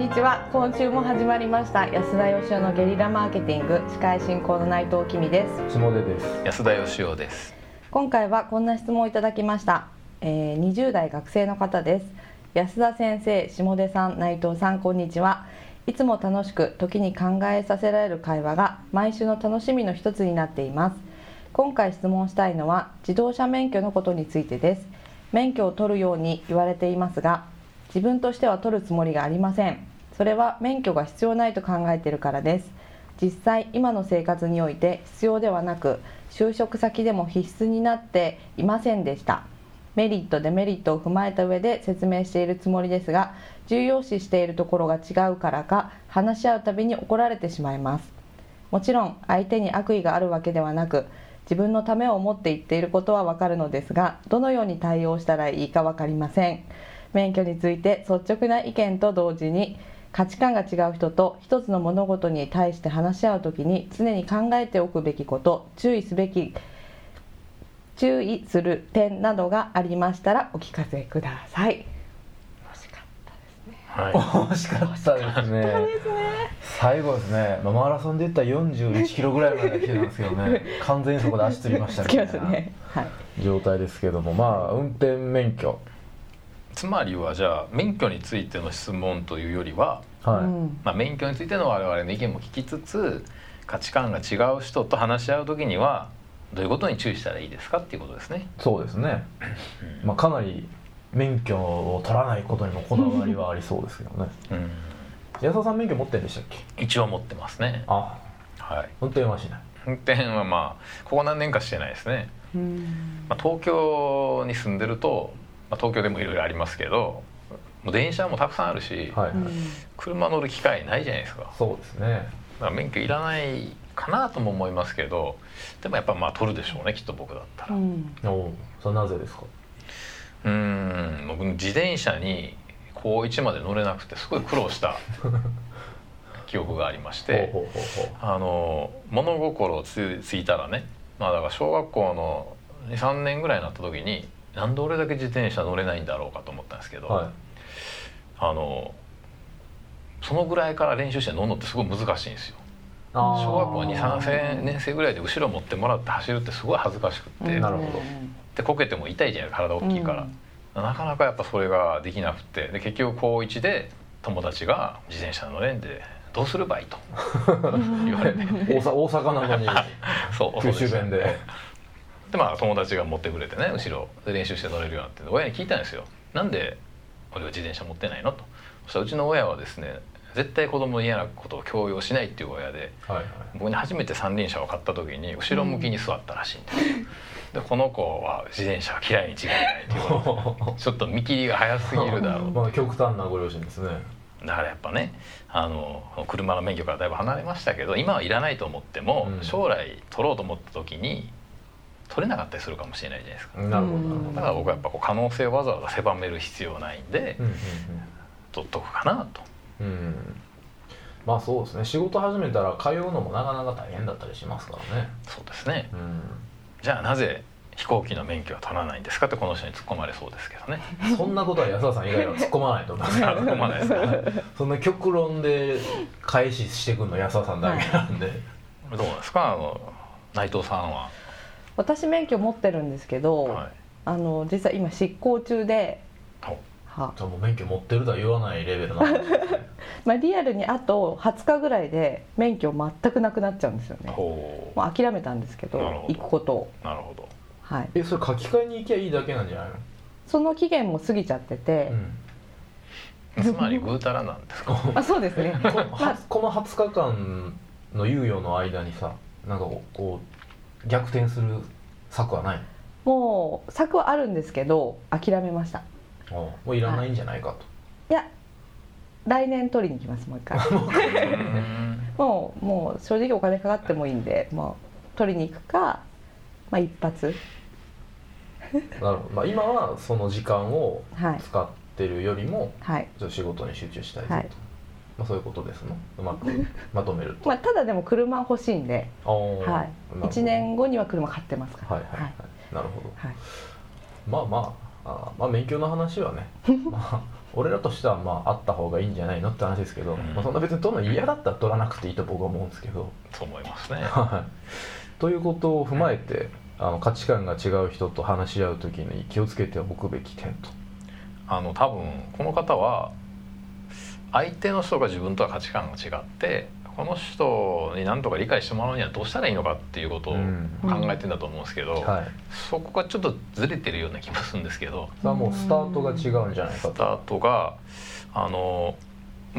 にちは。今週も始まりました。安田義生のゲリラマーケティング。司会進行の内藤君です。下出です。安田義雄です。今回はこんな質問をいただきました、えー、20代学生の方です。安田先生下出さん内藤さんこんにちは。いつも楽しく時に考えさせられる会話が毎週の楽しみの一つになっています。今回質問したいのは自動車免許のことについてです。免許を取るように言われていますが自分としては取るつもりがありませんそれは免許が必要ないと考えているからです。実際今の生活において必要ではなく就職先でも必須になっていませんでした。メリットデメリットを踏まえた上で説明しているつもりですが重要視しているところが違うからか話し合うたびに怒られてしまいます。もちろん相手に悪意があるわけではなく自分のためを思って言っていることはわかるのですがどのように対応したらいいか分かりません。免許について率直な意見と同時に価値観が違う人と一つの物事に対して話し合うときに常に考えておくべきこと注意すべき注意する点などがありましたらお聞かせください。惜しかったですね。はい。惜しかったですね。ですね。最後ですね、まあ、マラソンで言ったら41キロぐらいまで来てたんですけどね。完全にそこで足つりましたみたいな状態ですけども。まあ運転免許つまりはじゃあ免許についての質問というよりは、はい、うん。まあ、免許についての我々の意見も聞きつつ価値観が違う人と話し合う時にはどういうことに注意したらいいですかっていうことですね。そうですね、まあ、かなり免許を取らないことにもこだわりはありそうですけどね。うん、安田さん免許持ってるんでしたっけ？一応持ってますね。あ。はい。運転はしない。運転はまあここ何年かしてないですね。うん。まあ、東京に住んでると、まあ、東京でもいろいろありますけど、もう電車もたくさんあるし、はい、うん車乗る機会ないじゃないですか。そうですね。だから免許いらないかなとも思いますけどでもやっぱまあ取るでしょうねきっと僕だったら。ううん。おおそれはなぜですか？ーん僕自転車に高1まで乗れなくてすごい苦労した 記憶がありましてあの物心つついたらねまあだから小学校の23年ぐらいになった時になんで俺だけ自転車乗れないんだろうかと思ったんですけど、うはい。あのそのぐらいから練習して乗るのってすごい難しいんですよ。小学校23年生ぐらいで後ろ持ってもらって走るってすごい恥ずかしくって、うん。なるほど。でこけても痛いじゃない体大きいから、なかなかやっぱそれができなくて。で結局高1で友達が「自転車乗れんでどうするばい?」と。言われて。大阪大阪なのに。そう九州弁ででまあ友達が持ってくれてね後ろで練習して乗れるようになって親に聞いたんですよ「なんで俺は自転車持ってないの?」と。そしたらうちの親はですね絶対子供の嫌なことを強要しないっていう親ではいはい。僕に初めて三輪車を買った時に後ろ向きに座ったらしいんですよ、でこの子は自転車は嫌いに違いないっていう。ことでちょっと見切りが早すぎるだろう。まあ極端なご両親ですね。だからやっぱねあの車の免許からだいぶ離れましたけど今はいらないと思っても、うん。将来取ろうと思った時に取れなかったりするかもしれないじゃないですか。なるほどなるほど。だから僕はやっぱこう可能性をわざわざ狭める必要ないんで、うん取っとくかなと。うん。うんうんまあそうですね。仕事始めたら通うのもなかなか大変だったりしますからね。そうですね。うん。じゃあなぜ飛行機の免許は取らないんですかってこの人に突っ込まれそうですけどね。そんなことは安田さん以外は突っ込まないと思います。突っ込まないですかそんな極論で返ししてくるの安田さんだけなんで、どうですか？あの内藤さんは、私免許持ってるんですけど、はい、あの実は今執行中でじゃあもう免許持ってるとは言わないレベルなんですね。まあ、リアルにあと20日ぐらいで免許全くなくなっちゃうんですよね。ほもう諦めたんですけど行くことを。うなるほど。はい。えそれ書き換えに行きゃいいだけなんじゃないの、その期限も過ぎちゃってて、つまりぐうたらなんですか？あそうですね。ここの20日間の猶予の間にさなんかこう逆転する策はないもう策はあるんですけど諦めました。もういらないんじゃないかと、い。や来年取りに行きますもう一回。う んもうもう正直お金かかってもいいんでもう取りに行くか、まあ、一発。なるほど、まあ、今はその時間をはい。使ってるよりもはい。ちょっと仕事に集中したいぞと、はいまあ、そういうことですのうまく まとめると、まあ、ただでも車欲しいんで、はい、なるほど。1年後には車買ってますから。はいはいはい、なるほど。はい。まあまああまあ勉強の話はね まあ俺らとしてはまああった方がいいんじゃないのって話ですけど、うん。まあ、そんな別に取るの嫌だったら取らなくていいと僕は思うんですけど。そう思いますね。はい。ということを踏まえて、あの価値観が違う人と話し合う時に気をつけておくべき点と。あの多分この方は相手の人が自分とは価値観が違ってこの人に何とか理解してもらうにはどうしたらいいのかっていうことをうん。考えてんだと思うんですけど、はい。そこがちょっとずれてるような気もするんですけどそれはもうスタートが違うんじゃないかと。スタートがあの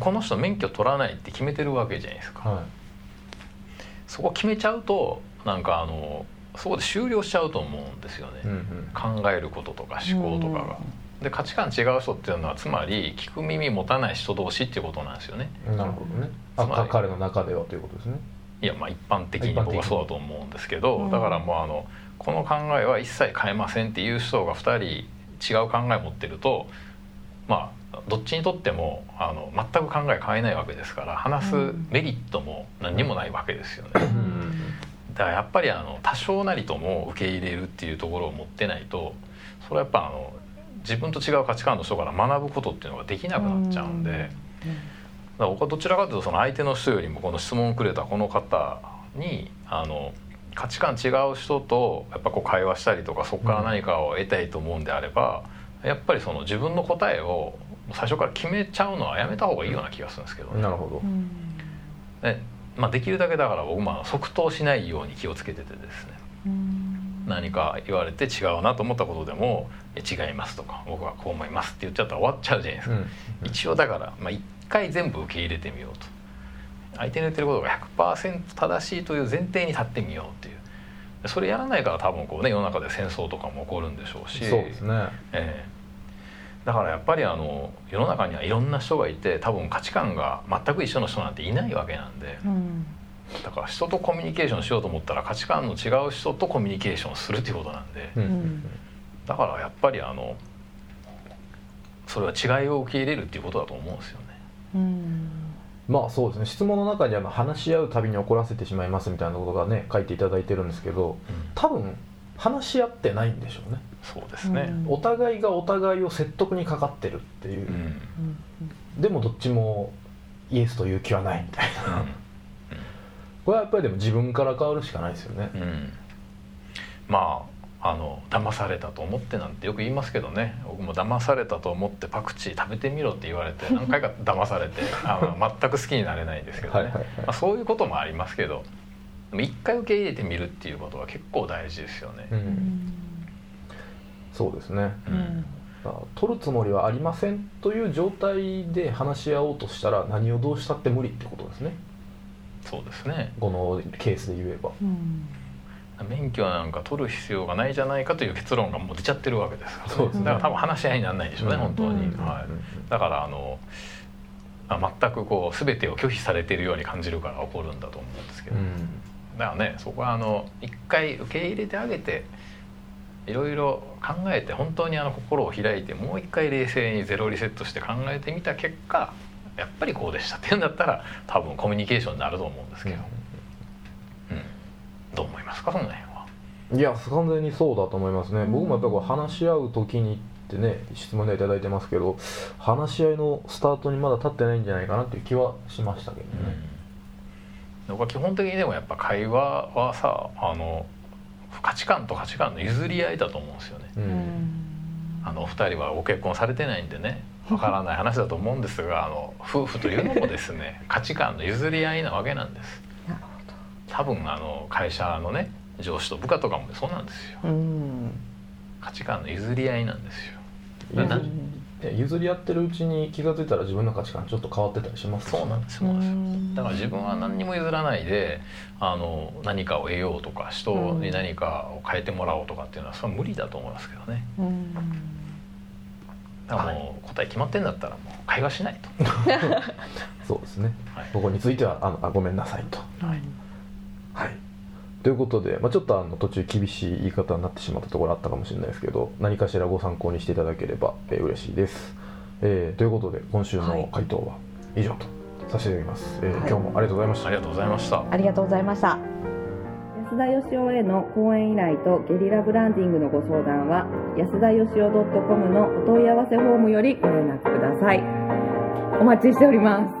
この人免許取らないって決めてるわけじゃないですか。はそこ決めちゃうとなんかあのそこで終了しちゃうと思うんですよね、い、うんうん、考えることとか思考とかが。で価値観違う人っていうのはつまり聞く耳持たない人同士っていうことなんですよね。なるほどね。あつまりか彼の中ではということですね。いやまあ一般的に僕はそうだと思うんですけど、うん。だからもうあのこの考えは一切変えませんっていう人が2人違う考え持ってるとまあどっちにとってもあの全く考え変えないわけですから話すメリットも何にもないわけですよね。うん。だからやっぱりあの多少なりとも受け入れるっていうところを持ってないとそれはやっぱあの自分と違う価値観の人から学ぶことっていうのができなくなっちゃうんで。だから僕はどちらかというとその相手の人よりもこの質問をくれたこの方にあの価値観違う人とやっぱこう会話したりとかそこから何かを得たいと思うんであれば、やっぱりその自分の答えを最初から決めちゃうのはやめた方がいいような気がするんですけどね。なるほどでまあ、できるだけだから僕もあの即答しないように気をつけててですね何か言われて違うなと思ったことでも「いや違います」とか「僕はこう思います」って言っちゃったら終わっちゃうじゃないですか。うん。一応だから、まあ、一回全部受け入れてみようと。相手の言ってることが100%正しいという前提に立ってみようっていう。それやらないから多分こうね世の中で戦争とかも起こるんでしょうし。そうですね。ええ。だからやっぱりあの世の中にはいろんな人がいて多分価値観が全く一緒の人なんていないわけなんで。うんだから人とコミュニケーションしようと思ったら価値観の違う人とコミュニケーションするっていうことなんでうん。うんだからやっぱりあのそれは違いを受け入れるっていうことだと思うんですよね。うん。まあそうですね。質問の中にはまあ話し合うたびに怒らせてしまいますみたいなことがね書いていただいてるんですけど多分話し合ってないんでしょうね。そうですね。うん。お互いがお互いを説得にかかってるっていう、うん。でもどっちもイエスという気はないみたいなこれはやっぱりでも自分から変わるしかないですよね。うん。うんまああの騙されたと思ってなんてよく言いますけどね。僕も騙されたと思ってパクチー食べてみろって言われて 何回か騙されてあの全く好きになれないんですけどね。はいはいはい。まあ、そういうこともありますけどでも一回受け入れてみるっていうことは結構大事ですよね。う。うん。んそうですね。うん。まあ取るつもりはありませんという状態で話し合おうとしたら何をどうしたって無理ってことですねそうですね。このケースで言えば。うん。免許なんか取る必要がないじゃないかという結論がもう出ちゃってるわけですから、そうですね。だから多分話し合いにならないんでしょうね、うん。本当に、うん。はい、だからあのあ全くこう全てを拒否されているように感じるから起こるんだと思うんですけど、うん。だからねそこはあの一回受け入れてあげていろいろ考えて本当にあの心を開いてもう一回冷静にゼロリセットして考えてみた結果やっぱりこうでしたっていうんだったら多分コミュニケーションになると思うんですけど、うん。どう思いますかその辺は？いや完全にそうだと思いますね、うん。僕もやっぱりこう話し合う時にってね質問でいただいてますけど話し合いのスタートにまだ立ってないんじゃないかなっていう気はしましたけどね、僕は基本的にでもやっぱ会話はさあの価値観と価値観の譲り合いだと思うんですよね。ううんんあのお二人はご結婚されてないんでねわからない話だと思うんですがあの夫婦というのもですね 価値観の譲り合いなわけなんです。多分あの会社のね上司と部下とかもそうなんですよ。価値観の譲り合いなんですよ譲なりね譲り合ってるうちに気が付いたら自分の価値観ちょっと変わってたりしますそうなんですよ。だから自分は何にも譲らないであの何かを得ようとか人に何かを変えてもらおうとかっていうのはそれは無理だと思いますけどね。うん。だからもう答え決まってんだったらもう会話しないと、そうですね。はい。ここについてはあのあごめんなさいと。はい。はいということで、まあ、ちょっとあの途中厳しい言い方になってしまったところあったかもしれないですけど何かしらご参考にしていただければ、えー嬉しいです、えーということで今週の回答は以上とさせていただきます、えーはい。今日もありがとうございました。ありがとうございました。ありがとうございました。安安田義雄への講演依頼とゲリラブランディングのご相談は安田義雄 .com のお問い合わせフォームよりご連絡ください。お待ちしております